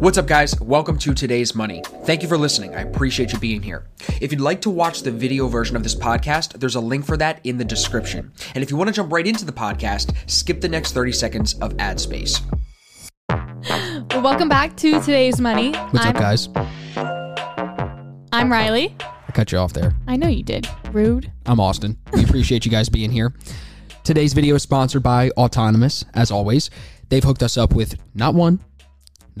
What's up, guys? Welcome to today's money. Thank you for listening. I appreciate you being here. If you'd like to watch the video version of this podcast, there's a link for that in the description. And if you want to jump right into the podcast, skip the next 30 seconds of ad space. Welcome back to today's money. What's I'm, up, guys? I'm Riley. I cut you off there. I know you did. Rude. I'm Austin. We appreciate you guys being here. Today's video is sponsored by Autonomous, as always. They've hooked us up with not one,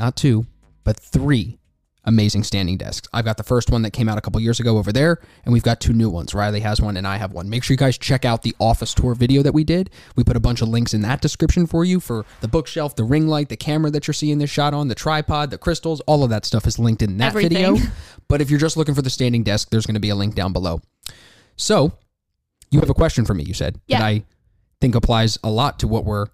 not two, but three amazing standing desks. I've got the first one that came out a couple years ago over there, and we've got two new ones. Riley has one, and I have one. Make sure you guys check out the office tour video that we did. We put a bunch of links in that description for you for the bookshelf, the ring light, the camera that you're seeing this shot on, the tripod, the crystals, all of that stuff is linked in that Everything. video. But if you're just looking for the standing desk, there's going to be a link down below. So, you have a question for me, you said, Yeah. that I think applies a lot to what we're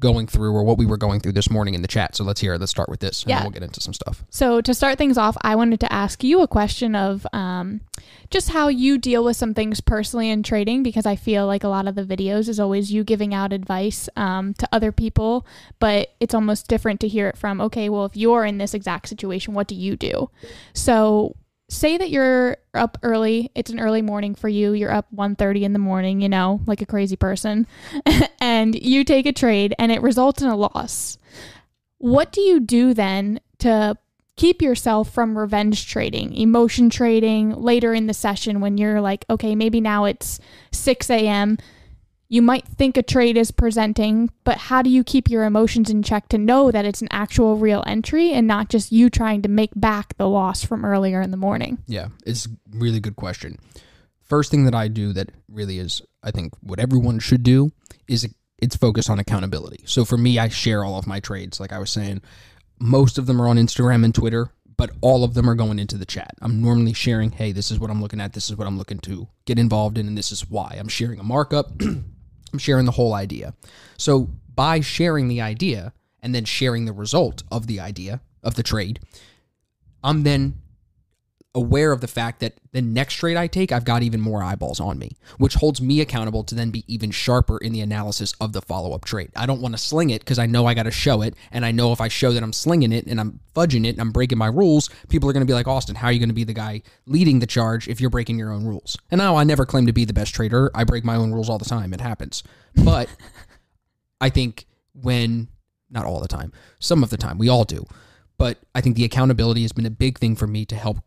going through or what we were going through this morning in the chat. So let's hear it. Let's start with this and Yeah. then we'll get into some stuff. So to start things off, I wanted to ask you a question of um, just how you deal with some things personally in trading, because I feel like a lot of the videos is always you giving out advice um, to other people, but it's almost different to hear it from, okay, well, if you're in this exact situation, what do you do? So say that you're up early it's an early morning for you you're up 1.30 in the morning you know like a crazy person and you take a trade and it results in a loss. What do you do then to keep yourself from revenge trading emotion trading later in the session when you're like okay maybe now it's 6 a.m you might think a trade is presenting, but how do you keep your emotions in check to know that it's an actual real entry and not just you trying to make back the loss from earlier in the morning? Yeah, it's a really good question. First thing that I do that really is, I think, what everyone should do is it's focused on accountability. So for me, I share all of my trades. Like I was saying, most of them are on Instagram and Twitter, but all of them are going into the chat. I'm normally sharing, hey, this is what I'm looking at, this is what I'm looking to get involved in, and this is why. I'm sharing a markup, I'm sharing the whole idea. So by sharing the idea and then sharing the result of the idea of the trade, I'm then aware of the fact that the next trade I take, I've got even more eyeballs on me, which holds me accountable to then be even sharper in the analysis of the follow up trade. I don't want to sling it because I know I got to show it. And I know if I show that I'm slinging it and I'm fudging it and I'm breaking my rules, people are going to be like, Austin, how are you going to be the guy leading the charge if you're breaking your own rules? And now I never claim to be the best trader. I break my own rules all the time. It happens. But I think when, not all the time, some of the time, we all do. But I think the accountability has been a big thing for me to help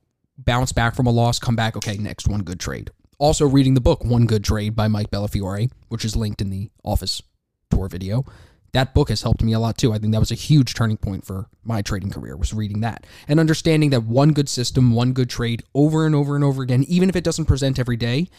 bounce back from a loss, come back, okay, next one good trade. Also, reading the book One Good Trade by Mike Bellafiore, which is linked in the office tour video. That book has helped me a lot too. I think that was a huge turning point for my trading career was reading that and understanding that one good system, one good trade over and over and over again, even if it doesn't present every day,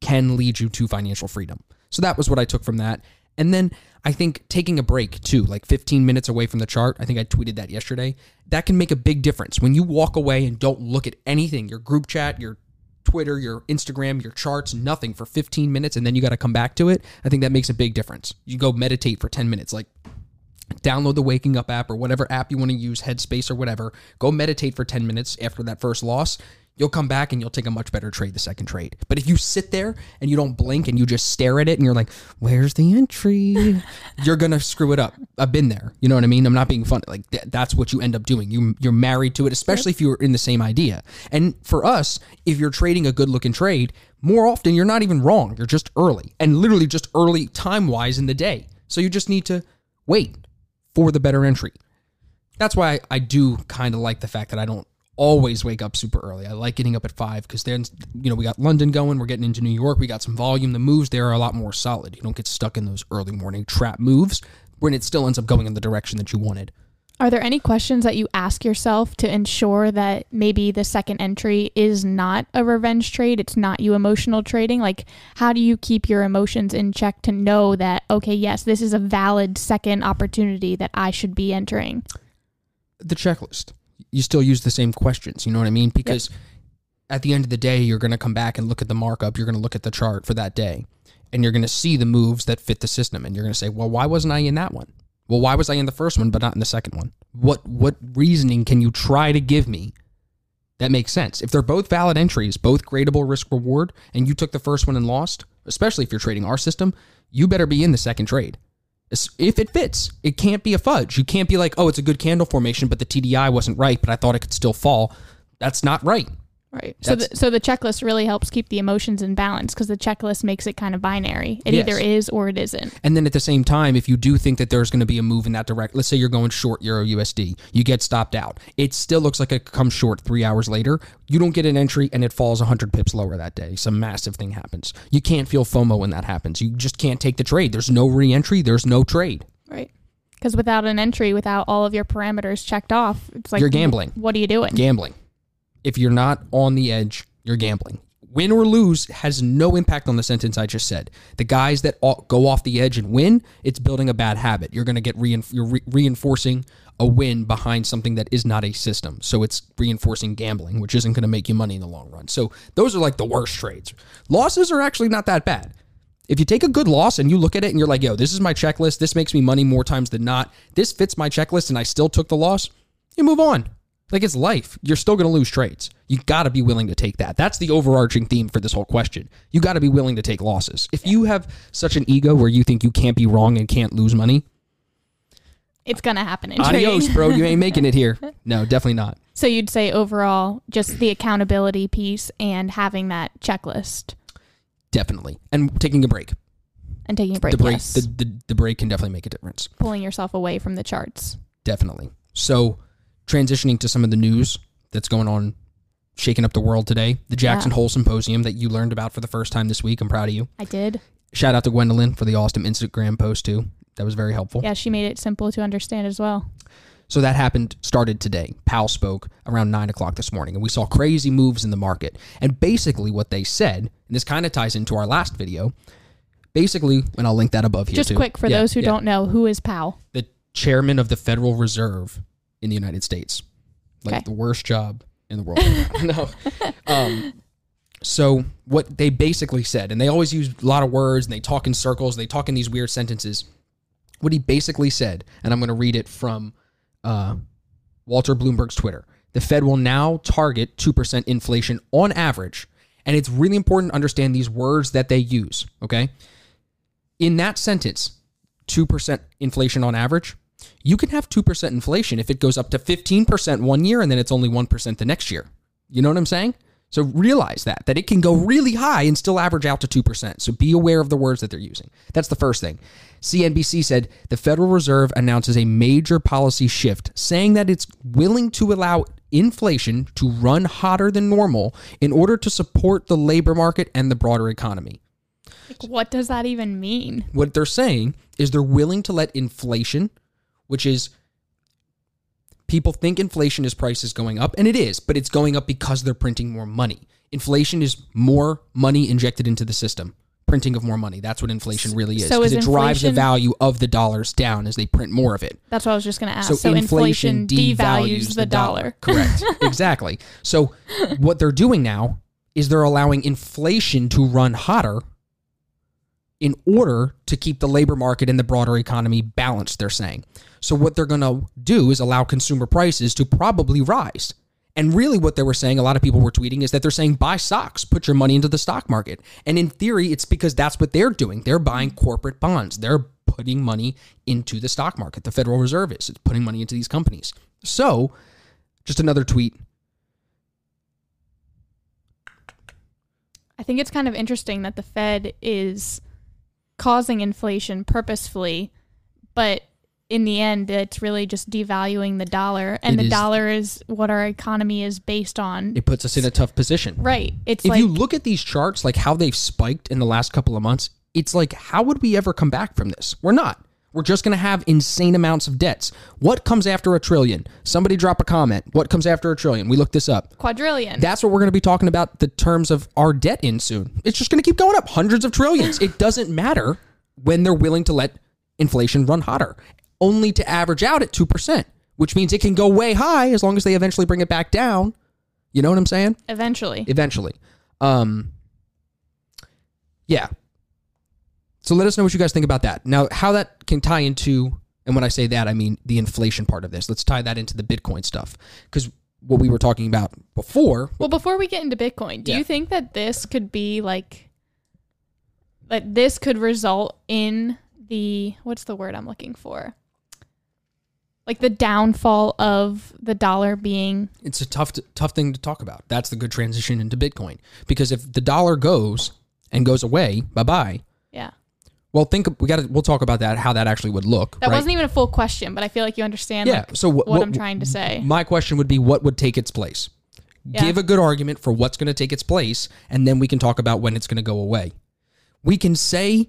can lead you to financial freedom. So that was what I took from that. And then I think taking a break too, like 15 minutes away from the chart. I think I tweeted that yesterday. That can make a big difference. When you walk away and don't look at anything, your group chat, your Twitter, your Instagram, your charts, nothing for 15 minutes, and then you got to come back to it. I think that makes a big difference. You go meditate for 10 minutes, like download the Waking Up app or whatever app you want to use, Headspace or whatever. Go meditate for 10 minutes after that first loss. You'll come back and you'll take a much better trade the second trade. But if you sit there and you don't blink and you just stare at it and you're like, where's the entry? you're going to screw it up. I've been there. You know what I mean? I'm not being funny. Like th- that's what you end up doing. You, you're married to it, especially if you're in the same idea. And for us, if you're trading a good looking trade, more often you're not even wrong. You're just early and literally just early time wise in the day. So you just need to wait for the better entry. That's why I do kind of like the fact that I don't always wake up super early. I like getting up at five because then, you know, we got London going, we're getting into New York, we got some volume. The moves there are a lot more solid. You don't get stuck in those early morning trap moves when it still ends up going in the direction that you wanted. Are there any questions that you ask yourself to ensure that maybe the second entry is not a revenge trade? It's not you emotional trading? Like, how do you keep your emotions in check to know that, okay, yes, this is a valid second opportunity that I should be entering? The checklist. You still use the same questions. You know what I mean? Because at the end of the day, you're going to come back and look at the markup. You're going to look at the chart for that day. And you're going to see the moves that fit the system. And you're going to say, well, why wasn't I in that one? Well, why was I in the first one but not in the second one? What what reasoning can you try to give me that makes sense? If they're both valid entries, both gradable risk reward, and you took the first one and lost, especially if you're trading our system, you better be in the second trade. If it fits, it can't be a fudge. You can't be like, oh, it's a good candle formation, but the TDI wasn't right, but I thought it could still fall. That's not right. Right. So the, so the checklist really helps keep the emotions in balance because the checklist makes it kind of binary. It Yes. either is or it isn't. And then at the same time, if you do think that there's going to be a move in that direct, let's say you're going short Euro USD, you get stopped out. It still looks like it comes short three hours later. You don't get an entry and it falls 100 pips lower that day. Some massive thing happens. You can't feel FOMO when that happens. You just can't take the trade. There's no re entry, there's no trade. Right. Because without an entry, without all of your parameters checked off, it's like You're gambling. What are you doing? Gambling. If you're not on the edge, you're gambling. Win or lose has no impact on the sentence I just said. The guys that go off the edge and win, it's building a bad habit. You're going to get you're re- reinforcing a win behind something that is not a system. So it's reinforcing gambling, which isn't going to make you money in the long run. So those are like the worst trades. Losses are actually not that bad. If you take a good loss and you look at it and you're like, yo, this is my checklist. This makes me money more times than not. This fits my checklist and I still took the loss. You move on. Like it's life. You're still going to lose trades. You got to be willing to take that. That's the overarching theme for this whole question. You got to be willing to take losses. If you have such an ego where you think you can't be wrong and can't lose money, It's gonna happen in adios, trading. bro. You ain't making it here. No, definitely not. So you'd say overall, just the accountability piece and having that checklist Definitely. And taking a break. and taking a break. the break yes. the, the, the break can definitely make a difference. Pulling yourself away from the charts. Definitely. So, transitioning to some of the news that's going on, shaking up the world today. The Jackson Yeah. Hole Symposium that you learned about for the first time this week. I'm proud of you. I did. Shout out to Gwendolyn for the awesome Instagram post too. That was very helpful. Yeah, she made it simple to understand as well. So that happened, started today. Powell spoke around nine o'clock this morning, and we saw crazy moves in the market. And basically, what they said, and this kind of ties into our last video. Basically, and I'll link that above here. Just too. quick for Yeah, those who yeah. don't know, who is Powell? the chairman of the Federal Reserve in the United States. Like Okay. the worst job in the world. no. Um, so what they basically said, and they always use a lot of words and they talk in circles, they talk in these weird sentences. What he basically said, and I'm going to read it from uh, Walter Bloomberg's Twitter. The Fed will now target 2% inflation on average. And it's really important to understand these words that they use, okay? In that sentence, 2% inflation on average, you can have 2% inflation if it goes up to 15% one year and then it's only 1% the next year. You know what I'm saying? So realize that that it can go really high and still average out to 2%. So be aware of the words that they're using. That's the first thing. CNBC said the Federal Reserve announces a major policy shift saying that it's willing to allow inflation to run hotter than normal in order to support the labor market and the broader economy. Like, what does that even mean? What they're saying is they're willing to let inflation, which is people think inflation is prices going up, and it is, but it's going up because they're printing more money. Inflation is more money injected into the system. Printing of more money. That's what inflation really is. So Because is it drives the value of the dollars down as they print more of it. That's what I was just going to ask. So, So, inflation, devalues the dollar. Correct. exactly. So what they're doing now is they're allowing inflation to run hotter in order to keep the labor market and the broader economy balanced, they're saying. So what they're going to do is allow consumer prices to probably rise. And really what they were saying, a lot of people were tweeting, is that they're saying buy stocks, put your money into the stock market. And in theory, it's because that's what they're doing. They're buying corporate bonds. They're putting money into the stock market. The Federal Reserve is. It's putting money into these companies. So, just another tweet. I think it's kind of interesting that the Fed is causing inflation purposefully, but in the end, it's really just devaluing the dollar, and It the is- dollar is what our economy is based on. It puts us in a tough position. right. It's If like you look at these charts, like how they've spiked in the last couple of months, it's like, how would we ever come back from this? We're not. We're just going to have insane amounts of debts. What comes after a trillion? Somebody drop a comment. What comes after a trillion? We looked this up. quadrillion. That's what we're going to be talking about the terms of our debt in soon. It's just going to keep going up hundreds of trillions. It doesn't matter when they're willing to let inflation run hotter, only to average out at 2%, which means it can go way high as long as they eventually bring it back down. You know what I'm saying? Eventually. Eventually. Um Yeah. So let us know what you guys think about that. Now, how that can tie into and when I say that, I mean the inflation part of this. Let's tie that into the Bitcoin stuff cuz what we were talking about before Well, before we get into Bitcoin, do Yeah. you think that this could be like that this could result in the what's the word I'm looking for? Like the downfall of the dollar being It's a tough tough thing to talk about. That's the good transition into Bitcoin because if the dollar goes and goes away, bye bye. yeah. Well, think we got to. We'll talk about that. How that actually would look. That right? wasn't even a full question, but I feel like you understand Yeah. like, so wh- what, I'm trying to say. My question would be, what would take its place? Yeah. Give a good argument for what's going to take its place, and then we can talk about when it's going to go away. We can say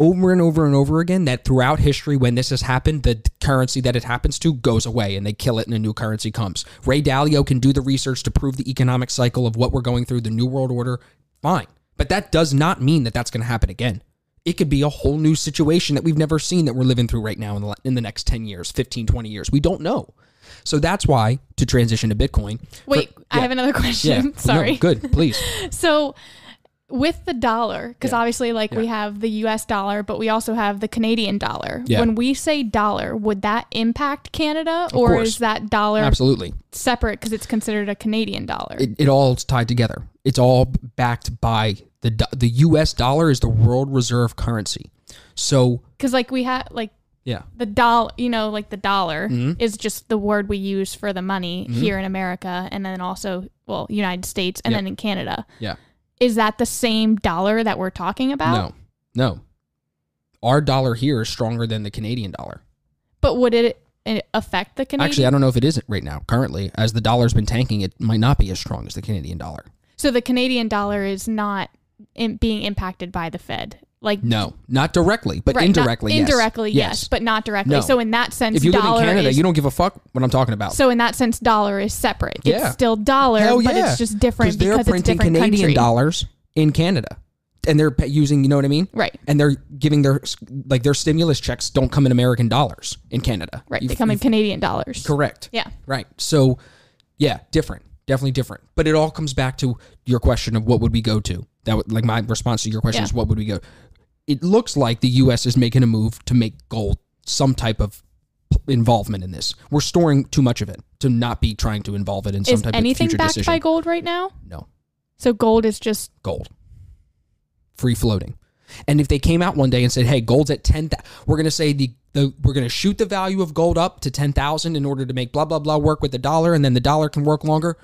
over and over and over again that throughout history, when this has happened, the currency that it happens to goes away and they kill it and a new currency comes. Ray Dalio can do the research to prove the economic cycle of what we're going through, the New World Order. Fine. But that does not mean that that's going to happen again. It could be a whole new situation that we've never seen that we're living through right now in the, in the next 10 years, 15, 20 years. We don't know. So that's why, to transition to Bitcoin. Wait, I yeah. have another question. no, Sorry. good, please. So with the dollar, because Yeah. obviously like we have the US dollar, but we also have the Canadian dollar. Yeah. When we say dollar, would that impact Canada or course. is that dollar Absolutely. separate because it's considered a Canadian dollar? It, it all tied together. It's all backed by the the U.S. dollar is the world reserve currency. So Because like we have like yeah, the dollar, you know, like the dollar Mhm. is just the word we use for the money Mhm. here in America and then also, well, United States and Yep. then in Canada. yeah, Is that the same dollar that we're talking about? no, no. Our dollar here is stronger than the Canadian dollar. But would it, affect the Canadian? Actually, I don't know if it isn't right now. Currently, as the dollar's been tanking, it might not be as strong as the Canadian dollar. so the Canadian dollar is not being impacted by the Fed. Like No, not directly, but right, indirectly. yes. indirectly, yes. but not directly. No. So in that sense, If you live in dollar Canada, is, you don't give a fuck what I'm talking about. So in that sense, dollar is separate. Yeah. It's still dollar, Hell but it's just different because they're printing Canadian country. dollars in Canada, and they're using. You know what I mean? Right. and they're giving their like their stimulus checks don't come in American dollars in Canada. Right. You've- They come in Canadian dollars. correct. Yeah. Right. So, yeah, different, definitely different. But it all comes back to your question of what would we go to. That would, like my response to your question Yeah. is what would we go? It looks like the U.S. is making a move to make gold some type of involvement in this. We're storing too much of it to not be trying to involve it in some Is type of future decision. anything backed by gold right now? no So gold is just gold, free floating. And if they came out one day and said, "Hey, gold's at ten, we're going to say the, the we're going to shoot the value of gold up to ten thousand in order to make blah blah blah work with the dollar, and then the dollar can work longer."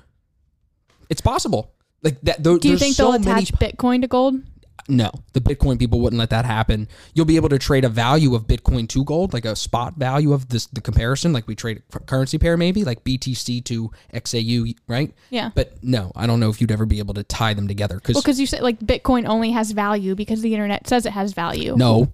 It's possible. Like that. Th- Do you think so they'll many attach Bitcoin to gold? no, the Bitcoin people wouldn't let that happen. You'll be able to trade a value of Bitcoin to gold, like a spot value of this the comparison, like we trade a currency pair maybe, like BTC to XAU, right? Yeah. But no, I don't know if you'd ever be able to tie them together because Well, because you said like Bitcoin only has value because the internet says it has value. no,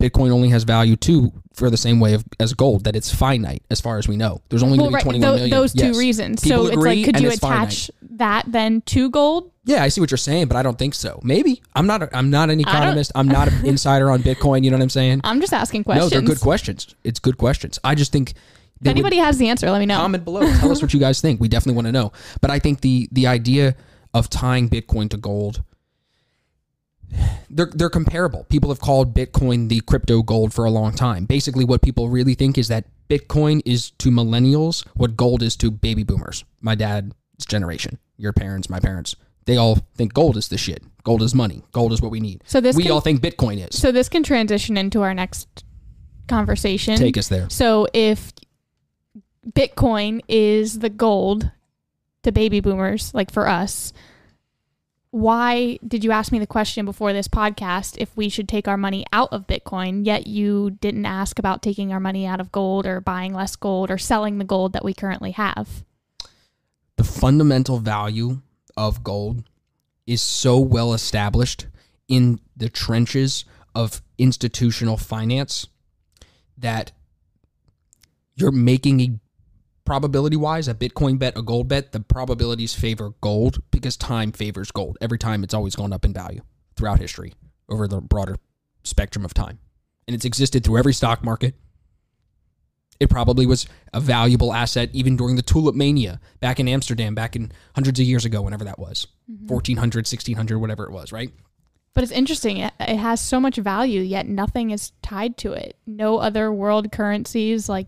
Bitcoin only has value too for the same way of, as gold that it's finite as far as we know. There's only Well, going to be right. 21 tho- million. those two reasons. People so it's like, could you attach finite. That then to gold? Yeah, I see what you're saying, but I don't think so. Maybe I'm not. A, I'm not an economist. I'm not an insider on Bitcoin. You know what I'm saying? I'm just asking questions. No, they're good questions. It's good questions. I just think If anybody has the answer, let me know. comment below. Tell us what you guys think. We definitely want to know. But I think the the idea of tying Bitcoin to gold, they're they're comparable. People have called Bitcoin the crypto gold for a long time. Basically, what people really think is that Bitcoin is to millennials what gold is to baby boomers. My dad's generation, your parents, my parents. They all think gold is the shit. Gold is money. Gold is what we need. So this we can- all think Bitcoin is. so this can transition into our next conversation. Take us there. So if Bitcoin is the gold to baby boomers, like for us, why did you ask me the question before this podcast if we should take our money out of Bitcoin, yet you didn't ask about taking our money out of gold or buying less gold or selling the gold that we currently have? The fundamental value of gold is so well established in the trenches of institutional finance that you're making a probability wise a bitcoin bet a gold bet the probabilities favor gold because time favors gold every time it's always gone up in value throughout history over the broader spectrum of time. And it's existed through every stock market it probably was a valuable asset even during the tulip mania back in Amsterdam back in hundreds of years ago whenever that was mm-hmm. 1400 1600 whatever it was right But it's interesting. It, it has so much value, yet nothing is tied to it. No other world currencies, like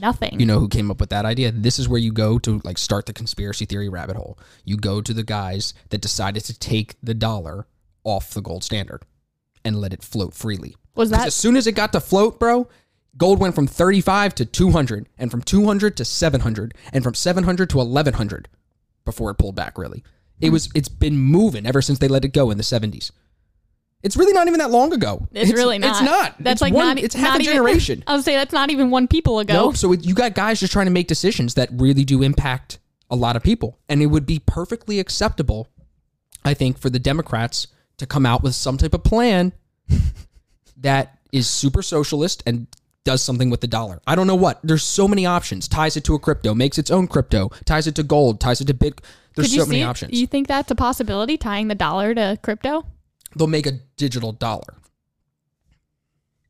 nothing. you know who came up with that idea this is where you go to like start the conspiracy theory rabbit hole you go to the guys that decided to take the dollar off the gold standard and let it float freely Was that as soon as it got to float, bro, gold went from 35 to 200 and from 200 to 700 and from 700 to 1100 before it pulled back really. It was it's been moving ever since they let it go in the 70s. It's really not even that long ago. It's, really not. It's not. That's It's like one- not. It's half not a even- generation. I would say that's not even one people ago. Nope. So it, you got guys just trying to make decisions that really do impact a lot of people, and it would be perfectly acceptable, I think, for the Democrats to come out with some type of plan that is super socialist and does something with the dollar. I don't know what. There's so many options. Ties it to a crypto, makes its own crypto, ties it to gold, ties it to bit. There's so many see- options. You think that's a possibility? Tying the dollar to crypto? They'll make a digital dollar.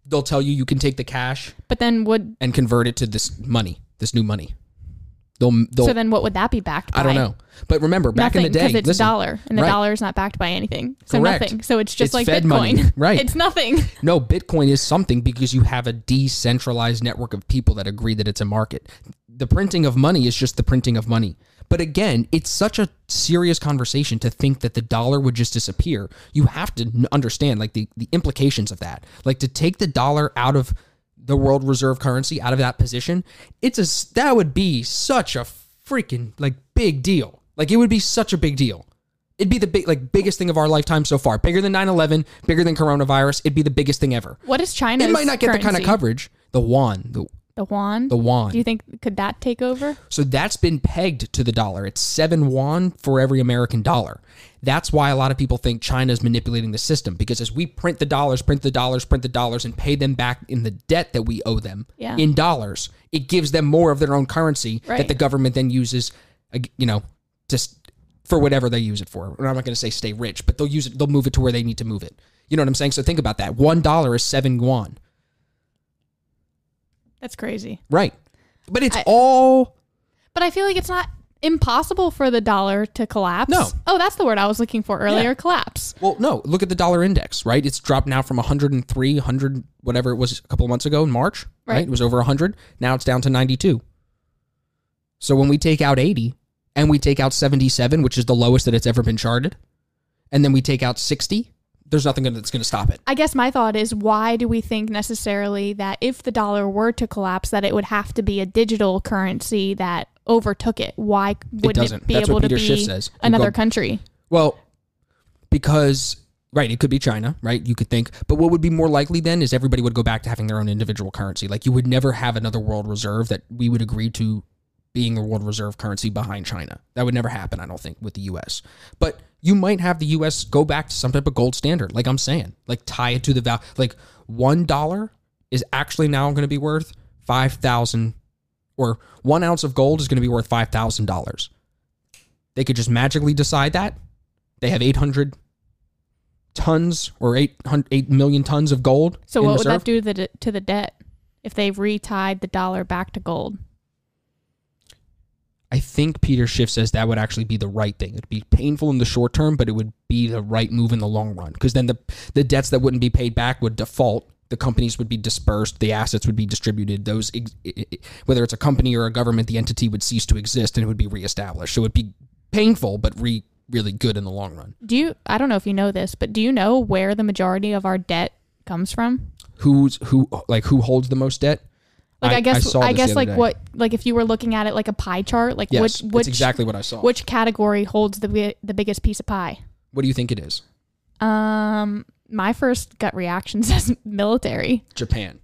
They'll tell you you can take the cash But then would and convert it to this money, this new money. They'll, they'll so then what would that be backed by? I don't know. But remember, back nothing in the day, because it's listen, dollar and the right. dollar is not backed by anything. So Correct. nothing. So it's just It's like Fed Bitcoin. money. Right. It's nothing. No, Bitcoin is something because you have a decentralized network of people that agree that it's a market. The printing of money is just the printing of money. But again, it's such a serious conversation to think that the dollar would just disappear. You have to understand like the, the implications of that. Like to take the dollar out of the world reserve currency out of that position, it's a that would be such a freaking like big deal. Like it would be such a big deal. It'd be the big like biggest thing of our lifetime so far. Bigger than 9/11, bigger than coronavirus. It'd be the biggest thing ever. What is China? It might not get the kind of coverage. The yuan, the The yuan. the yuan. Do you think could that take over? So that's been pegged to the dollar. It's seven yuan for every American dollar. That's why a lot of people think China is manipulating the system because as we print the dollars, print the dollars, print the dollars, and pay them back in the debt that we owe them Yeah. in dollars, it gives them more of their own currency that the government then uses, uh, you know, just for whatever they use it for. And I'm not going to say stay rich, but they'll use it. They'll move it to where they need to move it. You know what I'm saying? So think about that. One dollar is seven yuan, That's crazy. right? But it's I- all But I feel like it's not impossible for the dollar to collapse. No. Oh, that's the word I was looking for earlier. Yeah. Collapse. Well, no, look at the dollar index, right? It's dropped now from 103, 100, whatever it was a couple of months ago in March, right? Right. It was over 100. Now it's down to 92. So when we take out 80 and we take out 77, which is the lowest that it's ever been charted, and then we take out 60, there's nothing that's going to stop it. I guess my thought is why do we think necessarily that if the dollar were to collapse that it would have to be a digital currency that overtook it? Why wouldn't it, doesn't. be That's able to Peter be. Another go- country? Well, because right, it could be China, right? You could think, but what would be more likely then is everybody would go back to having their own individual currency. Like you would never have another world reserve that we would agree to being a world reserve currency behind China. That would never happen, I don't think, with the US. But you might have the US go back to some type of gold standard, like I'm saying, like tie it to the value. Like one dollar is actually now going to be worth five thousand, or one ounce of gold is going to be worth five thousand dollars. They could just magically decide that. They have 800 tons or 800, 8 million tons of gold. So what would that do to the, to the debt if they've retied the dollar back to gold? I think Peter Schiff says that would actually be the right thing. It'd be painful in the short term, but it would be the right move in the long run. Because then the the debts that wouldn't be paid back would default. The companies would be dispersed. The assets would be distributed. Those, ex- i- i- whether it's a company or a government, the entity would cease to exist and it would be reestablished. So it'd be painful, but re, really good in the long run. Do you I don't know if you know this, but do you know where the majority of our debt comes from? Who's who? Like who holds the most debt? Like I, guess saw I, guess like day. what like if you were looking at it like a pie chart, like Yes, which that's which exactly what I saw. which category holds the the biggest piece of pie? What do you think it is? Um, my first gut reaction says military. Japan.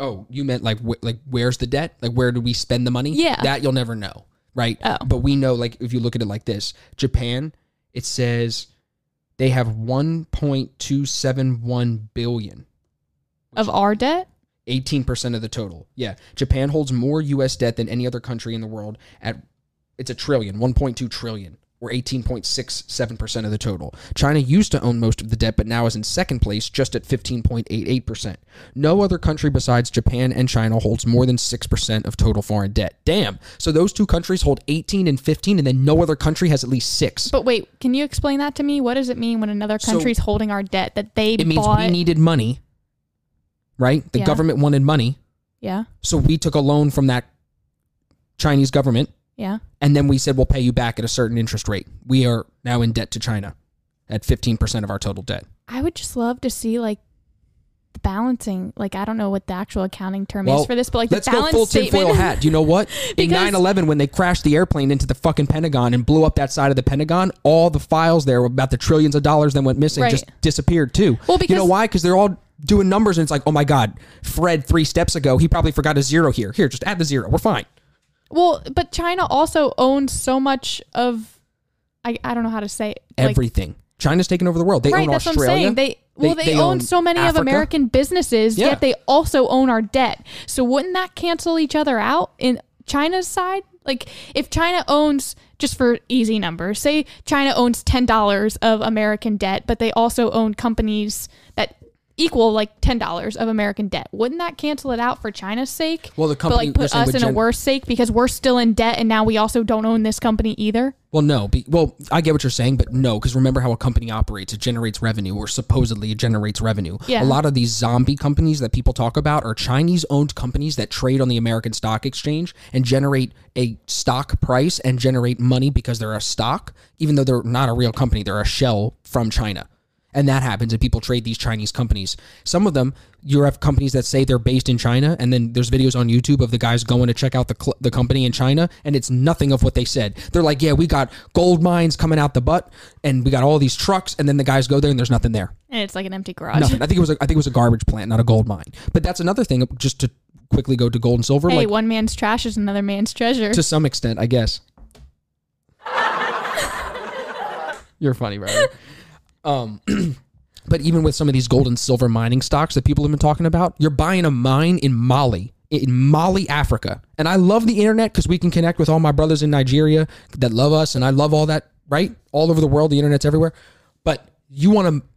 Oh, you meant like wh- like where's the debt? Like where do we spend the money? Yeah. that you'll never know, right? Oh. But we know like if you look at it like this, Japan, it says they have 1.271 billion, Of our debt? 18% of the total. Yeah, Japan holds more US debt than any other country in the world at it's a trillion, 1.2 trillion. Or 18.67% of the total. China used to own most of the debt, but now is in second place, just at 15.88%. No other country besides Japan and China holds more than 6% of total foreign debt. Damn. So those two countries hold 18 and 15, and then no other country has at least six. But wait, can you explain that to me? What does it mean when another So- country's holding our debt that they It means bought? we needed money, right? The Yeah. government wanted money. yeah, So we took a loan from that Chinese government yeah. and then we said we'll pay you back at a certain interest rate. We are now in debt to China at 15% of our total debt. I would just love to see like the balancing, like I don't know what the actual accounting term is for this, but like the let's the go balance full statement. tinfoil hat. Do you know what? In Because- 9 11, when they crashed the airplane into the fucking Pentagon and blew up that side of the Pentagon, all the files there about the trillions of dollars that went missing Right. just disappeared too. Well, you know because- why? Because they're all doing numbers and it's like, oh my God, Fred three steps ago, he probably forgot a zero here. Here, just add the zero. We're fine. Well, but China also owns so much of, I, I don't know how to say it. Like, Everything. China's taken over the world. They right, own that's Australia. what I'm saying. They well, They- they, they own, own so many Africa. of American businesses, Yeah. yet they also own our debt. So wouldn't that cancel each other out in China's side? Like if China owns just for easy numbers, say China owns ten dollars of American debt, but they also own companies equal like ten dollars of American debt. Wouldn't that cancel it out for China's sake? Well, the but company- like put us in Gen- a worse sake because we're still in debt and now we also don't own this company either. Well, no. Be, well, I get what you're saying, but no, because remember how a company operates. It generates revenue, or supposedly it generates revenue. Yeah. A lot of these zombie companies that people talk about are Chinese owned companies that trade on the American Stock Exchange and generate a stock price and generate money because they're a stock, even though they're not a real company. They're a shell from China. And that happens, and people trade these Chinese companies. Some of them, you have companies that say they're based in China, and then there's videos on YouTube of the guys going to check out the cl- the company in China, and it's nothing of what they said. They're like, "Yeah, we got gold mines coming out the butt, and we got all these trucks," and then the guys go there, and there's nothing there. And it's like an empty garage. Nothing. I think it was a, I think it was a garbage plant, not a gold mine. But that's another thing. Just to quickly go to gold and silver, Hey, like one man's trash is another man's treasure. to some extent, I guess. You're funny, brother. Um, but even with some of these gold and silver mining stocks that people have been talking about, you're buying a mine in Mali, in Mali, Africa. And I love the internet because we can connect with all my brothers in Nigeria that love us, and I love all that, right? All over the world, the internet's everywhere. But you want to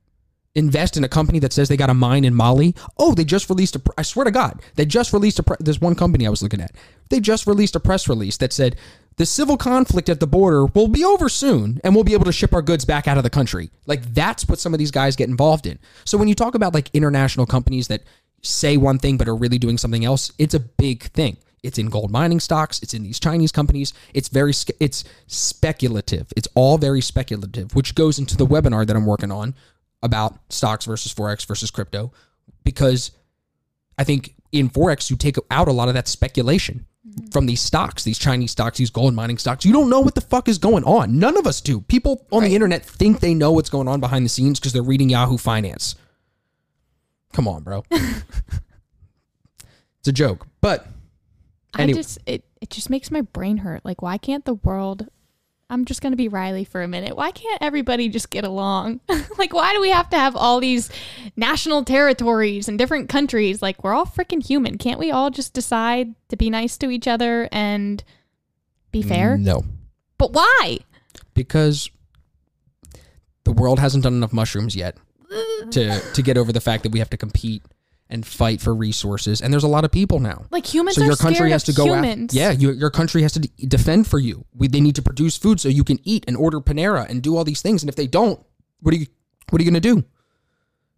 invest in a company that says they got a mine in Mali. Oh, they just released a. pr- I swear to God, they just released a. Pre- there's one company I was looking at. They just released a press release that said the civil conflict at the border will be over soon, and we'll be able to ship our goods back out of the country. Like that's what some of these guys get involved in. So when you talk about like international companies that say one thing but are really doing something else, it's a big thing. It's in gold mining stocks. It's in these Chinese companies. It's very it's speculative. It's all very speculative, which goes into the webinar that I'm working on about stocks versus forex versus crypto, because I think in forex you take out a lot of that speculation from these stocks, these Chinese stocks, these gold mining stocks. You don't know what the fuck is going on. None of us do. People on the internet think they know what's going on behind the scenes because they're reading Yahoo Finance. Come on, bro. it's a joke, but Any- I just it it just makes my brain hurt. Like, why can't the world? I'm just gonna be Riley for a minute. Why can't everybody just get along? like, why do we have to have all these national territories and different countries? Like, we're all freaking human. Can't we all just decide to be nice to each other and be mm, fair? No, But why? because the world hasn't done enough mushrooms yet to to get over the fact that we have to compete and fight for resources. And there's a lot of people now. Like humans so your country has to go humans. after. Yeah, your, your country has to d- defend for you. We, they need to produce food so you can eat and order Panera and do all these things. And if they don't, what are you what are you going to do?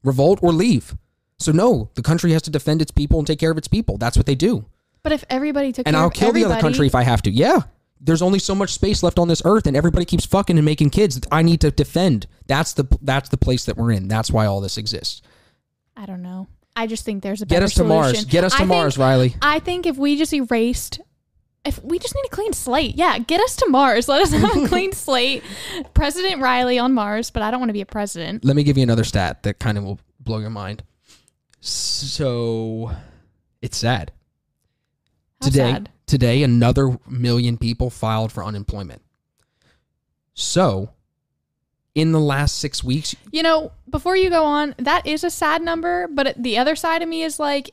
Revolt or leave? So no, the country has to defend its people and take care of its people. That's what they do. But if everybody took care And I'll kill the other country if I have to. Yeah. There's only so much space left on this earth and everybody keeps fucking and making kids. I need to defend. That's the that's the place that we're in. That's why all this exists. I don't know. I just think there's a. Get us to Mars. Get us to think- Mars, Riley. I think if we just erased, if we just need a clean slate, yeah, get us to Mars. Let us have a clean slate. President Riley on Mars, but I don't want to be a president. Let me give you another stat that kind of will blow your mind. So it's sad. How today, sad. today, another million people filed for unemployment. So, in the last six weeks, You know, before you go on, that is a sad number, but the other side of me is like,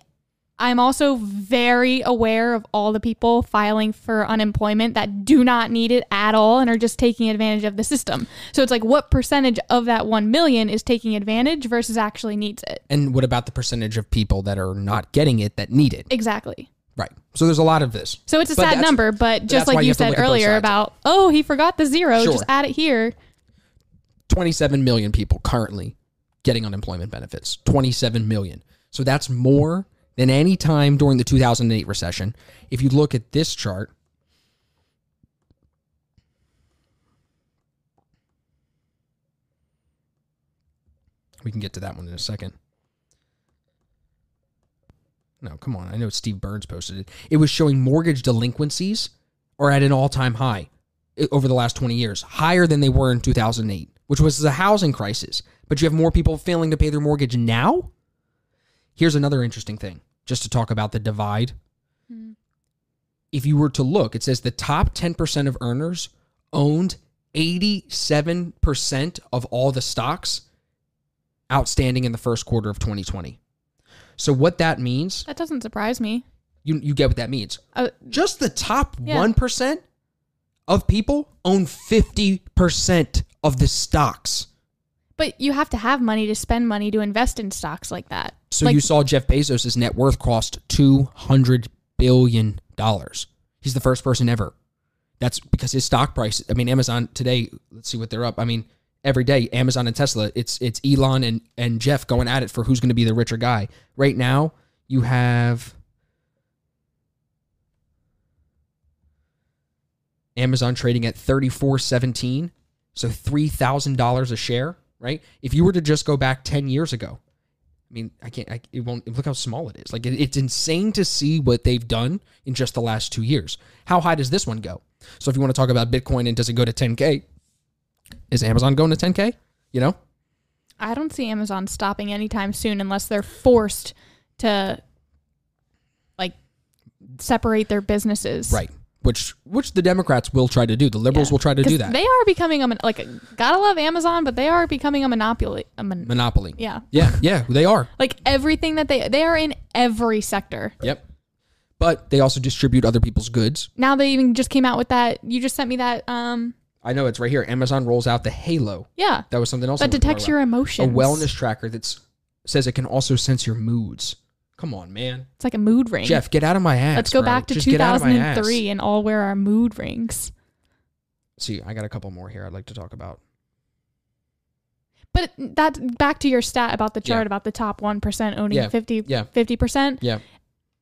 I'm also very aware of all the people filing for unemployment that do not need it at all and are just taking advantage of the system. So it's like, what percentage of that 1 million is taking advantage versus actually needs it? and what about the percentage of people that are not getting it that need it? Exactly. Right. So there's a lot of this. So it's a But sad number, but just like you you said look at both earlier about, oh, he forgot the zero, Sure. just add it here. 27 million people currently getting unemployment benefits. 27 million. So that's more than any time during the 2008 recession. If you look at this chart, we can get to that one in a second. no, come on. I know Steve Burns posted it. It was showing mortgage delinquencies are at an all time high eh, over the last 20 years, higher than they were in 2008, which was the housing crisis. But you have more people failing to pay their mortgage now? Here's another interesting thing, just to talk about the divide. If you were to look, it says the top 10% of earners owned 87% of all the stocks outstanding in the first quarter of 2020. So what that means, That doesn't surprise me. you you get what that means. Uh, Just the top Yeah. 1% of people own 50% of the stocks. but you have to have money to spend money to invest in stocks like that. So Like, you saw Jeff Bezos' net worth crossed 200 billion dollars. He's the first person ever. That's because his stock price, I mean Amazon today, let's see what they're up. I mean every day Amazon and Tesla, it's it's Elon and and Jeff going at it for who's going to be the richer guy. Right now, you have Amazon trading at 34.17, so $3,000 a share, right? If you were to just go back 10 years ago, I mean, I can't. I, it won't. Look how small it is. Like it, it's insane to see what they've done in just the last two years. How high does this one go? So if you want to talk about Bitcoin and does it go to 10k? Is Amazon going to 10k? You know, I don't see Amazon stopping anytime soon unless they're forced to like separate their businesses. right? Which which the Democrats will try to do. The liberals Yeah. will try to do that. They are becoming a mon- like gotta love Amazon, but they are becoming a monopoly. A mon- Monopoly. yeah, Yeah, yeah, they are. like everything that they they are in every sector. Yep. But they also distribute other people's goods. Now they even just came out with that. You just sent me that. Um, I know it's right here. Amazon rolls out the Halo. yeah, That was something else. That wanted to talk detects your your a wellness tracker that says it can also sense your moods. Come on, man. It's like a mood ring. Jeff, get out of my ass. Let's go bro. back to Just get out of my ass. 2003 and all wear our mood rings. See, I got a couple more here I'd like to talk about. But that back to your stat about the chart Yeah. about the top one percent owning Yeah. 50 Yeah. percent. Yeah.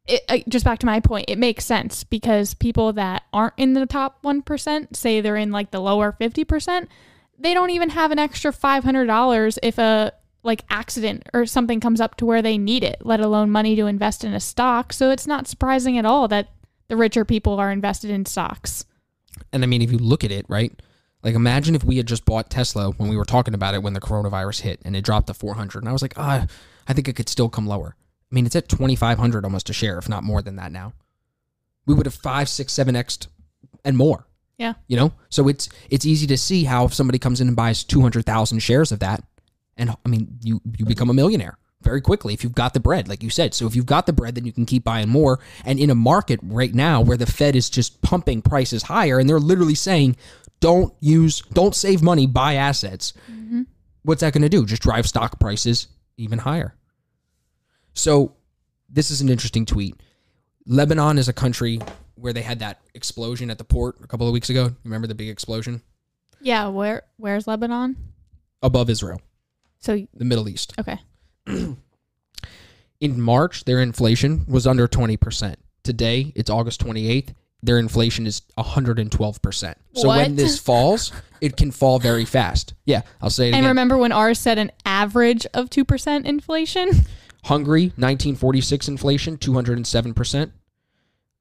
It, uh, just back to my point, it makes sense because people that aren't in the top one percent, say they're in like the lower fifty percent, they don't even have an extra five hundred dollars if a like accident or something comes up to where they need it, let alone money to invest in a stock. So it's not surprising at all that the richer people are invested in stocks. And I mean, if you look at it, right? Like, imagine if we had just bought Tesla when we were talking about it when the coronavirus hit and it dropped to 400. And I was like, ah, I think it could still come lower. I mean, it's at 2,500 almost a share, if not more than that now. We would have five, six, seven x and more. Yeah. You know, so it's it's easy to see how if somebody comes in and buys 200,000 shares of that, and I mean, you you become a millionaire very quickly if you've got the bread, like you said. So if you've got the bread, then you can keep buying more. And in a market right now where the Fed is just pumping prices higher, and they're literally saying, "Don't use, don't save money, buy assets." Mm-hmm. What's that going to do? Just drive stock prices even higher. So this is an interesting tweet. Lebanon is a country where they had that explosion at the port a couple of weeks ago. Remember the big explosion Yeah, where where's Lebanon? above Israel, So the Middle East. okay. In March, their inflation was under 20%. Today, it's August 28th, their inflation is 112%. So when this falls, it can fall very fast. Yeah, I'll say it And again. remember when ours said an average of 2% inflation? Hungary, 1946 inflation, 207%.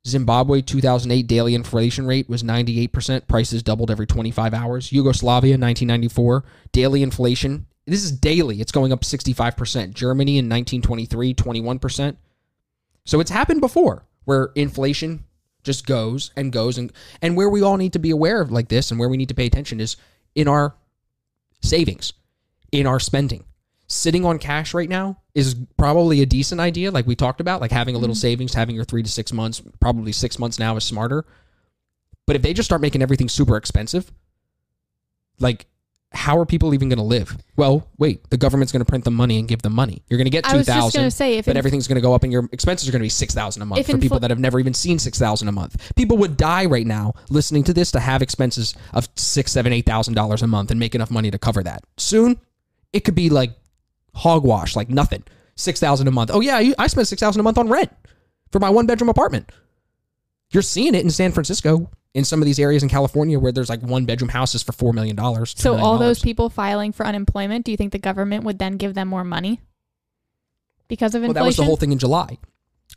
Zimbabwe, 2008 daily inflation rate was 98%. Prices doubled every 25 hours. Yugoslavia, 1994, daily inflation. This is daily. It's going up 65%. Germany in 1923, 21%. So it's happened before where inflation just goes and goes and and where we all need to be aware of like this and where we need to pay attention is in our savings, in our spending. Sitting on cash right now is probably a decent idea, like we talked about, like having a little mm-hmm. savings, having your three to six months, probably six months now is smarter. But if they just start making everything super expensive, like how are people even going to live? Well, wait, the government's going to print the money and give them money. You're going to get I two was just going to say if but inf- everything's going to go up, and your expenses are going to be six thousand a month for people that have never even seen six thousand a month. People would die right now listening to this to have expenses of six, seven, eight thousand dollars a month and make enough money to cover that. Soon, it could be like hogwash, like nothing. Six thousand a month. Oh yeah, I spent six thousand a month on rent for my one bedroom apartment. You're seeing it in San Francisco, in some of these areas in California where there's like one bedroom houses for four million dollars. so all those people filing for unemployment, do you think the government would then give them more money because of Well, inflation? that was the whole thing in July.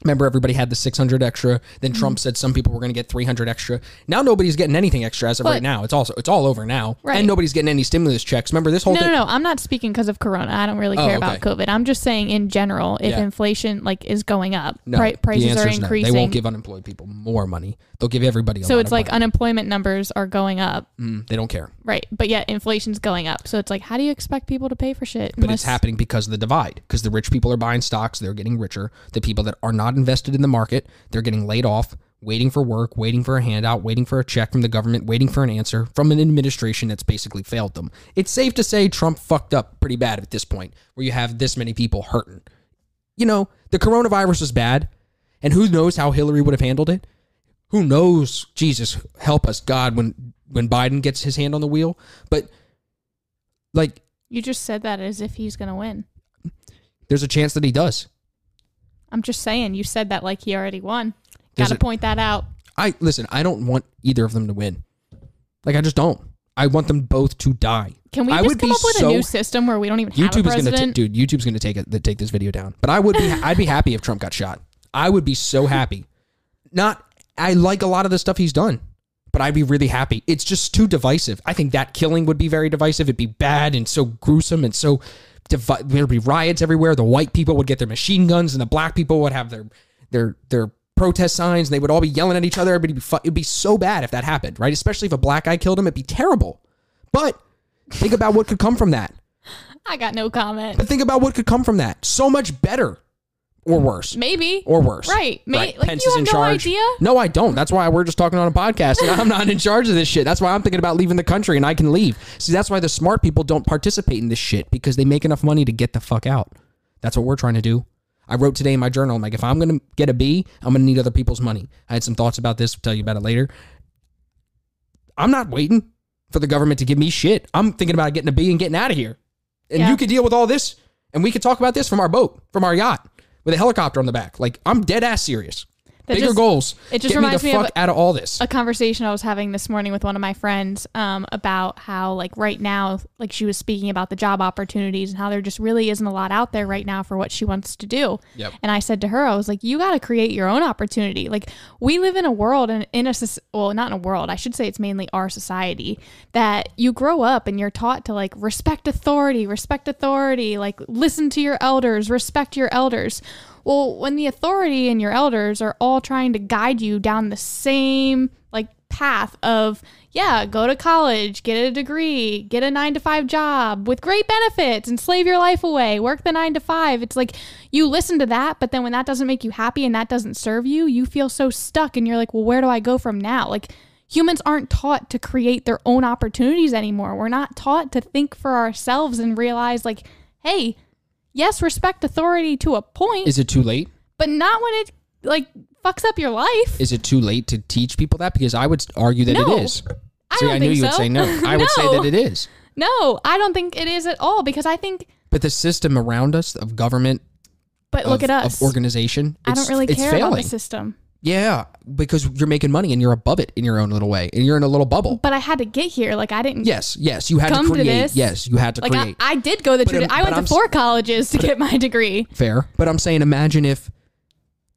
Remember, everybody had the 600 extra. Then Trump said some people were going to get 300 extra. Now nobody's getting anything extra as of But- right now. It's also it's all over now, Right. and nobody's getting any stimulus checks. Remember this whole No, thing? no, no. I'm not speaking because of Corona. I don't really Oh, care about okay. COVID. I'm just saying in general, if Yeah. inflation like is going up, No, pri- the prices answer are is no. increasing. They won't give unemployed people more money. They'll give everybody a so lot it's of like money. unemployment numbers are going up, Mm, they don't care. right? But yet inflation's going up. So it's like, how do you expect people to pay for shit? But it's happening because of the divide. Because the rich people are buying stocks, they're getting richer. The people that are not invested in the market, they're getting laid off, waiting for work, waiting for a handout, waiting for a check from the government, waiting for an answer from an administration that's basically failed them. It's safe to say Trump fucked up pretty bad at this point, where you have this many people hurting. You know, the coronavirus was bad, and who knows how Hillary would have handled it? Who knows? Jesus, help us, God, when when Biden gets his hand on the wheel. But like, You just said that as if he's gonna win. there's a chance that he does. I'm just saying. You said that like he already won. Got to point that out. I listen. I don't want either of them to win. Like I just don't. I want them both to die. Can we I just would come be up with so- a new system where we don't even have a YouTube is gonna, ta- president? dude. YouTube's gonna take it, take this video down. But I would be, I'd be happy if Trump got shot. I would be so happy. Not, I like a lot of the stuff he's done, but I'd be really happy. It's just too divisive. I think that killing would be very divisive. It'd be bad and so gruesome and so. Divi- there'd be riots everywhere. The white people would get their machine guns, and the black people would have their their their protest signs. And they would all be yelling at each other. It'd be fu- it'd be so bad if that happened, right? Especially if a black guy killed him, it'd be terrible. But think about what could come from that. I got no comment. But think about what could come from that. So much better or worse. Maybe. Or worse. Right. May- like, Pence you is have in no charge. idea? No, I don't. That's why we're just talking on a podcast. I'm not in charge of this shit. That's why I'm thinking about leaving the country and I can leave. See, that's why the smart people don't participate in this shit because they make enough money to get the fuck out. That's what we're trying to do. I wrote today in my journal, I'm like, if I'm going to get a B, I'm going to need other people's money. I had some thoughts about this. I'll tell you about it later. I'm not waiting for the government to give me shit. I'm thinking about getting a B and getting out of here. And Yeah. you could deal with all this and we could talk about this from our boat, from our yacht with a helicopter on the back. Like, I'm dead ass serious. That Bigger just- goals. it just Get reminds me me the of out of all this. a conversation I was having this morning with one of my friends um, about how, like, right now, like, she was speaking about the job opportunities and how there just really isn't a lot out there right now for what she wants to do. Yep. And I said to her, I was like, you got to create your own opportunity. Like, we live in a world and in a, well, not in a world, I should say it's mainly our society that you grow up and you're taught to, like, respect authority, respect authority, like, listen to your elders, respect your elders. Well, when the authority and your elders are all trying to guide you down the same like path of yeah, go to college, get a degree, get a 9 to 5 job with great benefits and slave your life away, work the 9 to 5. It's like you listen to that, but then when that doesn't make you happy and that doesn't serve you, you feel so stuck and you're like, "Well, where do I go from now?" Like humans aren't taught to create their own opportunities anymore. We're not taught to think for ourselves and realize like, "Hey, yes, respect authority to a point, Is it too late? but not when it like fucks up your life. Is it too late to teach people that? Because I would argue that No. it is. I See, don't I knew think you would so. say no. I would say that it is. No, I don't think it is at all because I think. But the system around us of government, But look of, at us. of organization, I don't really it's care failing. about the system. Yeah, because you're making money and you're above it in your own little way, and you're in a little bubble. But I had to get here. Like I didn't. yes, yes, you had to to create. this. Yes, you had to Like I, create. I did go the. But Tradi- I went I'm to four colleges to get my degree. Fair, but I'm saying, imagine if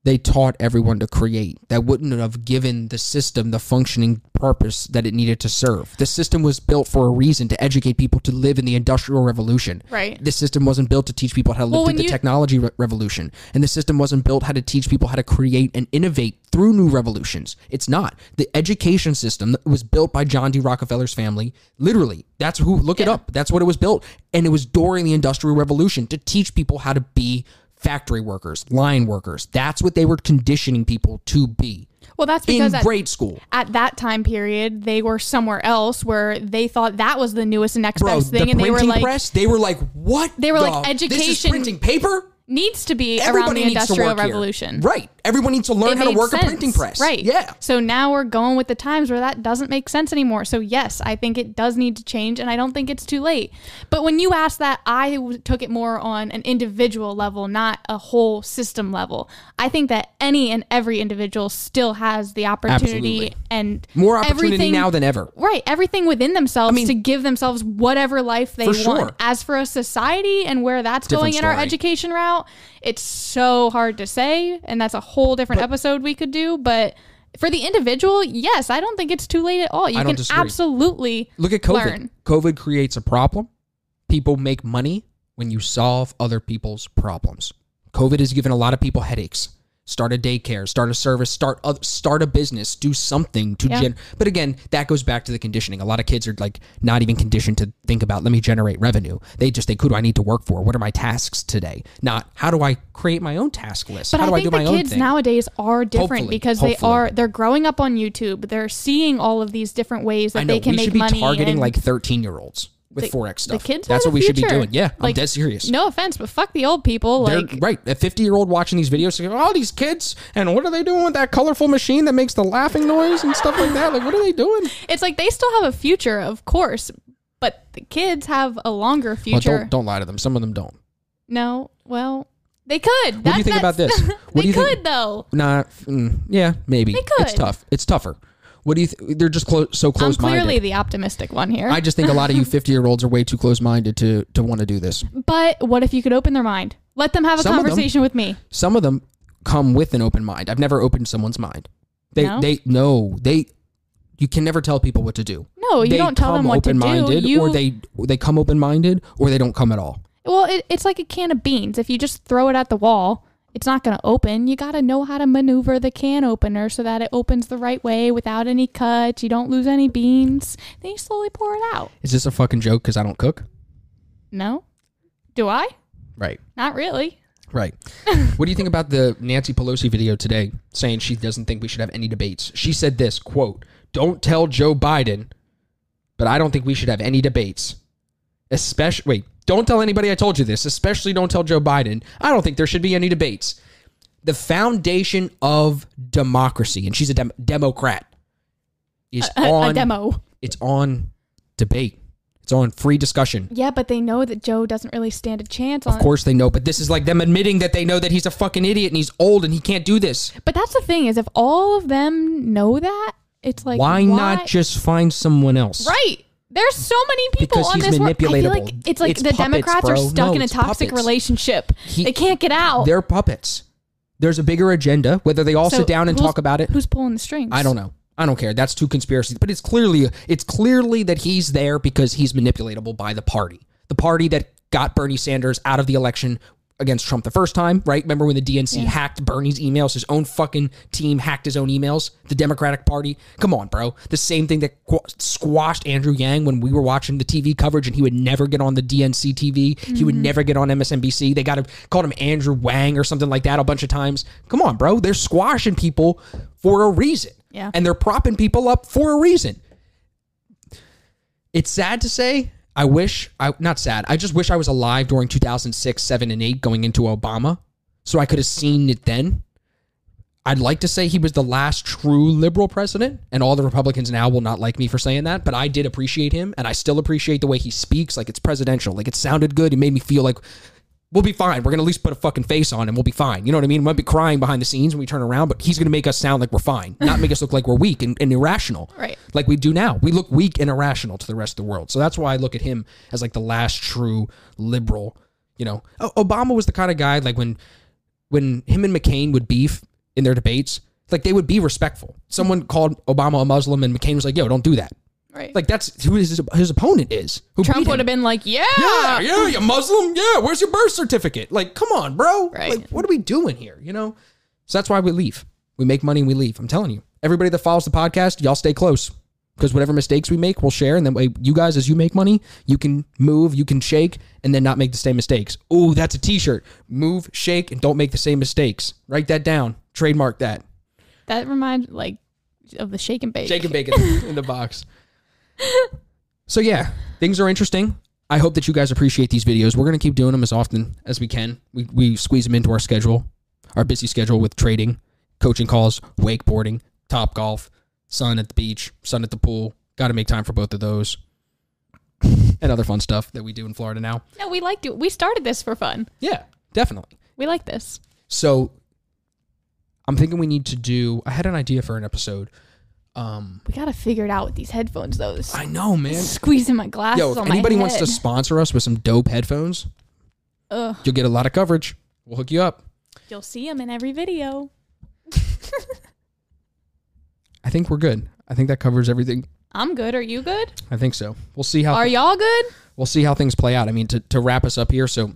they taught everyone to create. That wouldn't have given the system the functioning purpose that it needed to serve. The system was built for a reason to educate people to live in the industrial revolution. Right. The system wasn't built to teach people how to live Well, through the you- technology re- revolution, and the system wasn't built how to teach people how to create and innovate through new revolutions. It's not. The education system that was built by John D. Rockefeller's family. Literally, that's who. Look it up. That's what it was built, and it was during the industrial revolution to teach people how to be factory workers, line workers. That's what they were conditioning people to be Well, that's in because at, grade school. at that time period they were somewhere else where they thought that was the newest and next Bro, best the thing, and they were like, press, they were like, what? They were like, the- This is education- printing paper? Needs to be around the industrial work here. revolution. Right. Everyone needs to learn It how to work a printing press. Right. Yeah. So now we're going with the times where that doesn't make sense anymore. So yes, I think it does need to change and I don't think it's too late. But when you ask that, I took it more on an individual level, not a whole system level. I think that any and every individual still has the opportunity Absolutely. and More opportunity now than ever. Right, everything within themselves mean- to give themselves whatever life they For want. sure. As for a society and where that's Different going in our education route, it's so hard to say, and that's a whole different episode we could do, but for the individual, yes, I don't think it's too late at all. You can disagree. absolutely Look at COVID. learn. COVID creates a problem. People make money when you solve other people's problems. COVID has given a lot of people headaches. Start a daycare, start a service, start a, start a business, do something to Yeah. gen. But again, that goes back to the conditioning. A lot of kids are like not even conditioned to think about let me generate revenue. They just think who do I need to work for? What are my tasks today? Not how do I create my own task list? But how I do I do the my own kids nowadays are different Hopefully, because hopefully. they are they're growing up on YouTube. They're seeing all of these different ways that know they can make money. we should be targeting and like 13 year olds with the- forex the stuff. kids. That's what we the should be doing. Yeah, I'm dead serious. No offense, but fuck the old people. They're Like right. A 50 year old watching these videos, saying, all these kids, and what are they doing with that colorful machine that makes the laughing noise and stuff like that? Like, what are they doing? it's like they still have a future, of course, but the kids have a longer Well, future. don't don't lie to them. Some of them don't. no, well, they could. What do you think about this? What they do you could think? though. Nah, mm, yeah, maybe. They It's tough. It's tougher. What do you? Th- they're just clo- so I'm close clearly the optimistic one here. I just think a lot of you 50 year olds are way too close minded to to want to do this. but what if you could open their mind? Let them have a Some of them- conversation with me. Some of them come with an open mind. I've never opened someone's mind. They No? they no they. You can never tell people what to do. No, you they don't tell them come what to do. open-minded, You or they they come open minded, or they don't come at all. Well, it, it's like a can of beans. If you just throw it at the wall, it's not going to open. You got to know how to maneuver the can opener so that it opens the right way without any cuts. You don't lose any beans. Then you slowly pour it out. Is this a fucking joke? Because I don't cook. No? Do I? Right. Not really. Right. what do you think about the Nancy Pelosi video today saying she doesn't think we should have any debates? She said this quote, Don't tell Joe Biden, but I don't think we should have any debates. Especially, wait, don't tell anybody I told you this, especially don't tell Joe Biden. I don't think there should be any debates. The foundation of democracy, and she's a dem- Democrat, is A, on a demo. it's on debate. It's on free discussion. Yeah, but they know that Joe doesn't really stand a chance on Of course they know, but this is like them admitting that they know that he's a fucking idiot and he's old and he can't do this. But that's the thing is if all of them know that, it's like why, not just find someone else? Right. There's so many people Because on he's this world. I feel manipulatable. like it's like It's the puppets, Democrats are bro. stuck No, in a it's toxic puppets. relationship. He- they can't get out. They're puppets. There's a bigger agenda. Whether they all So sit down and who's- talk about it, Who's pulling the strings? I don't know. I don't care. That's too conspiracy. But it's clearly it's clearly that he's there because he's manipulatable by the party. The party that got Bernie Sanders out of the election against Trump the first time, right? Remember when the DNC hacked Bernie's emails? His own fucking team hacked his own emails. The Democratic Party. Come on, bro. The same thing that qu- squashed Andrew Yang when we were watching the TV coverage and he would never get on the DNC TV. He would mm-hmm. never get on MSNBC. They got him called him Andrew Wang or something like that a bunch of times. Come on, bro. They're squashing people for a reason. Yeah. And they're propping people up for a reason. It's sad to say. I wish I not sad. I just wish I was alive during 2006, 7 and 8 going into Obama so I could have seen it then. I'd like to say he was the last true liberal president, and all the Republicans now will not like me for saying that, but I did appreciate him, and I still appreciate the way he speaks. Like it's presidential. Like it sounded good. It made me feel like we'll be fine. We're gonna at least put a fucking face on and we'll be fine. You know what I mean? We might be crying behind the scenes when we turn around, but he's gonna make us sound like we're fine, not make us look like we're weak and, and irrational. Right. Like we do now. We look weak and irrational to the rest of the world. So that's why I look at him as like the last true liberal. You know, Obama was the kind of guy like when when him and McCain would beef in their debates, like they would be respectful. Someone called Obama a Muslim and McCain was like, "Yo, don't do that." Right. Like that's who his, his opponent is. Who Trump would have been like, yeah. Yeah, yeah, you Muslim. Yeah, where's your birth certificate? Like, come on, bro. Right. Like, what are we doing here? You know. So that's why we leave. We make money and we leave. I'm telling you. Everybody that follows the podcast, y'all stay close because whatever mistakes we make, we'll share. And then way you guys, as you make money, you can move, you can shake, and then not make the same mistakes. Oh, that's a T-shirt. Move, shake, and don't make the same mistakes. Write that down. Trademark that. That reminds like of the shake and bake. Shake and bake in the box. So yeah, things are interesting. I hope that you guys appreciate these videos. We're gonna keep doing them as often as we can. We we squeeze them into our schedule, our busy schedule with trading, coaching calls, wakeboarding, top golf, sun at the beach, sun at the pool. Got to make time for both of those, and other fun stuff that we do in Florida now. No, we like to. We started this for fun. Yeah, definitely. We like this. So I'm thinking we need to do. I had an idea for an episode. Um, We gotta figure it out with these headphones though. This I know, man. squeezing my glasses Yo, if on my anybody wants to sponsor us with some dope headphones, Ugh, you'll get a lot of coverage. We'll hook you up. you'll see them in every video. I think we're good. I think that covers everything. I'm good. Are you good? I think so. We'll see how Are y'all good? we'll see how things play out. I mean, to, to wrap us up here. So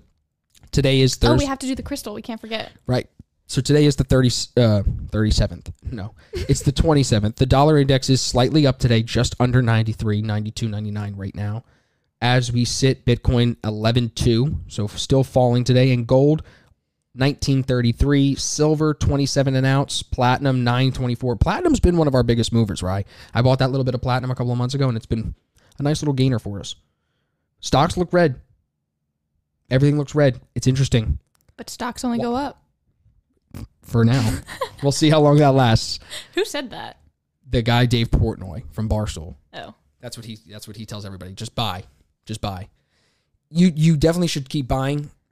today is Oh, Thursday, we have to do the crystal. We can't forget. right? So today is the 30, uh, 37th. No, it's the 27th. The dollar index is slightly up today, just under 93, 92, 99 right now. As we sit, Bitcoin 11.2, so still falling today. And gold 1933, silver 27 an ounce, platinum 924. Platinum's been one of our biggest movers, right? I bought that little bit of platinum a couple of months ago, and it's been a nice little gainer for us. Stocks look red. Everything looks red. It's interesting But stocks only go up. For now. we'll see how long that lasts. Who said that? The guy Dave Portnoy from Barstool. Oh. That's what he. That's what he tells everybody. Just buy, just buy. You you definitely should keep buying.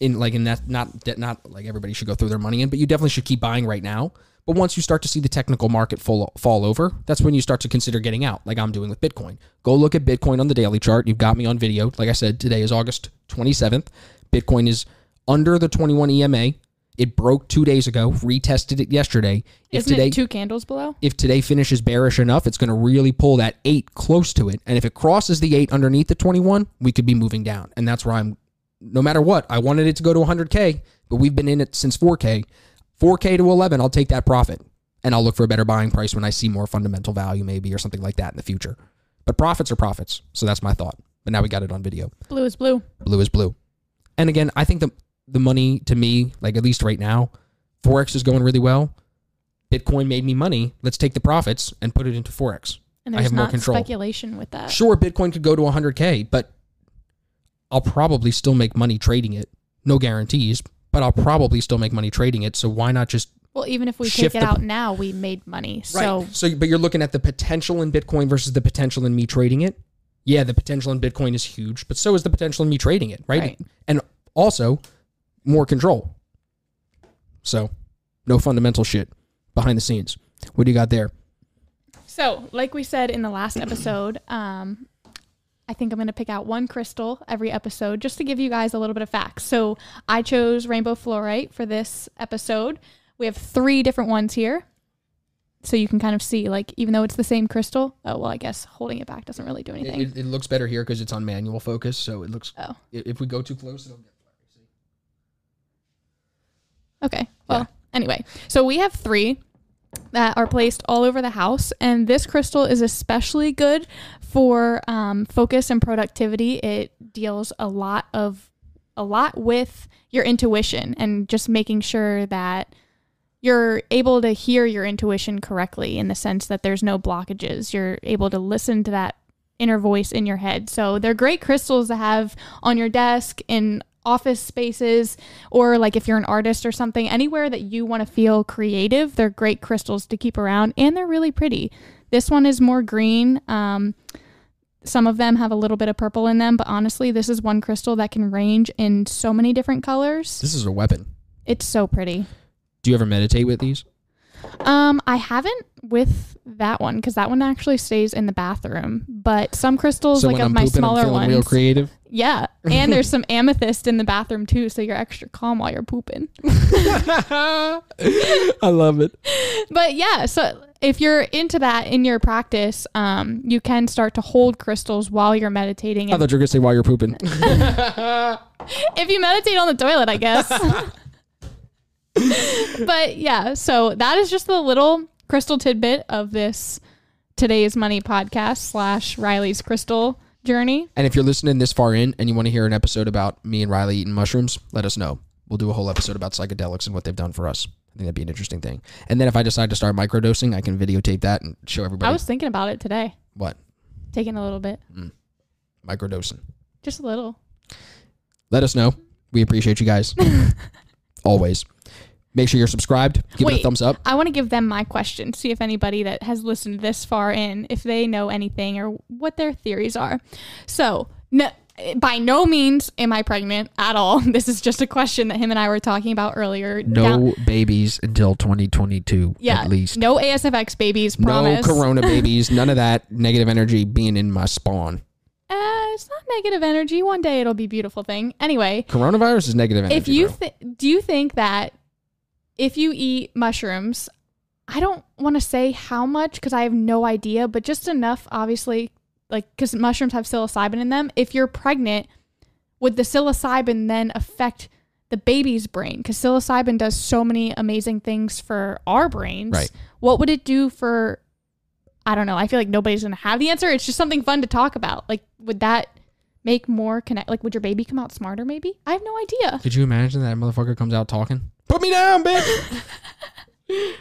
in like in that not that not like everybody should go throw their money in, but you definitely should keep buying right now. But once you start to see the technical market fall fall over, that's when you start to consider getting out, like I'm doing with Bitcoin. Go look at Bitcoin on the daily chart. You've got me on video. Like I said, today is August 27th. Bitcoin is under the 21 EMA. It broke two days ago. Retested it yesterday. If Isn't today it two candles below? if today finishes bearish enough, it's going to really pull that eight close to it. And if it crosses the eight underneath the 21, we could be moving down. And that's where I'm, no matter what, I wanted it to go to 100K, but we've been in it since 4K. 4K to 11, I'll take that profit. And I'll look for a better buying price when I see more fundamental value, maybe, or something like that in the future. But profits are profits. So that's my thought. But now we got it on video. Blue is blue. Blue is blue. And again, I think the the money to me, like at least right now, Forex is going really well. Bitcoin made me money. Let's take the profits and put it into Forex. And I there's have more control. speculation with that. Sure, Bitcoin could go to 100K, but I'll probably still make money trading it. No guarantees, but I'll probably still make money trading it. So why not just Well, even if we take it the- out now, we made money. So so? But you're looking at the potential in Bitcoin versus the potential in me trading it. Yeah, the potential in Bitcoin is huge, but so is the potential in me trading it, right? Right. And also more control. So, no fundamental shit behind the scenes. What do you got there? So, like we said in the last episode, um, I think I'm going to pick out one crystal every episode just to give you guys a little bit of facts. So, I chose rainbow fluorite for this episode. We have three different ones here. So you can kind of see, like, even though it's the same crystal, oh, well, I guess holding it back doesn't really do anything. it, it looks better here because it's on manual focus. So it looks. Oh. If we go too close, it'll get. Okay. Well, anyway, so we have three that are placed all over the house, and this crystal is especially good for um, focus and productivity. It deals a lot of a lot with your intuition and just making sure that you're able to hear your intuition correctly in the sense that there's no blockages. You're able to listen to that inner voice in your head. So they're great crystals to have on your desk in office spaces or like if you're an artist or something anywhere that you want to feel creative they're great crystals to keep around and they're really pretty this one is more green um, some of them have a little bit of purple in them but honestly this is one crystal that can range in so many different colors This is a weapon. it's so pretty Do you ever meditate with these? um i haven't with that one because that one actually stays in the bathroom but some crystals so like of I'm my pooping, smaller ones real creative. Yeah and there's some amethyst in the bathroom too so you're extra calm while you're pooping I love it. but yeah, so if you're into that in your practice, um, you can start to hold crystals while you're meditating. I thought you were gonna say while you're pooping. if you meditate on the toilet, I guess. but yeah, so that is just the little crystal tidbit of this today's money podcast slash Riley's crystal journey. and if you're listening this far in and you want to hear an episode about me and Riley eating mushrooms, let us know. We'll do a whole episode about psychedelics and what they've done for us. I think that'd be an interesting thing. And then if I decide to start microdosing, I can videotape that and show everybody I was thinking about it today, what taking a little bit, mm. microdosing. just a little. Let us know. We appreciate you guys. Always. Make sure you're subscribed. Give it a thumbs up. I want to give them my question, see if anybody that has listened this far in, if they know anything or what their theories are. So, no, by no means am I pregnant at all. This is just a question that him and I were talking about earlier. Down- babies until 2022 yeah, at least. no ASFX babies, promise. No corona babies. None of that negative energy being in my spawn. Uh, it's not negative energy. One day it'll be a beautiful thing. Anyway, Coronavirus is negative energy. if you th- do you think that if you eat mushrooms, I don't want to say how much because I have no idea, but just enough, obviously, like because mushrooms have psilocybin in them. If you're pregnant, would the psilocybin then affect the baby's brain? Because psilocybin does so many amazing things for our brains. Right. What would it do for? I don't know. I feel like nobody's gonna have the answer. It's just something fun to talk about. Like, would that make more connect? Like, would your baby come out smarter? Maybe. I have no idea. Could you imagine that motherfucker comes out talking? Put me down, bitch.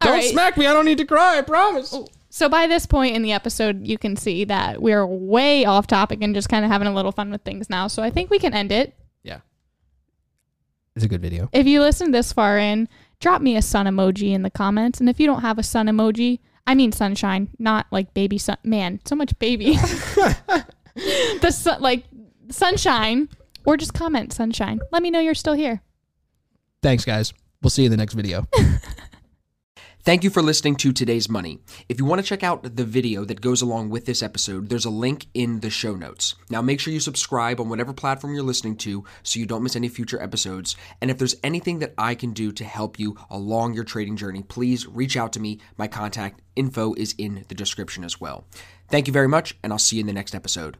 Don't right. smack me. I don't need to cry. I promise. So by this point in the episode, you can see that we're way off topic and just kind of having a little fun with things now. So I think we can end it. Yeah. It's a good video. If you listen this far in, drop me a sun emoji in the comments. And if you don't have a sun emoji, I mean sunshine, not like baby sun. Man, so much baby. the sun, like sunshine, or just comment sunshine. Let me know you're still here. Thanks, guys. We'll see you in the next video. Thank you for listening to today's money. If you want to check out the video that goes along with this episode, there's a link in the show notes. Now make sure you subscribe on whatever platform you're listening to so you don't miss any future episodes. And if there's anything that I can do to help you along your trading journey, please reach out to me. My contact info is in the description as well. Thank you very much, and I'll see you in the next episode.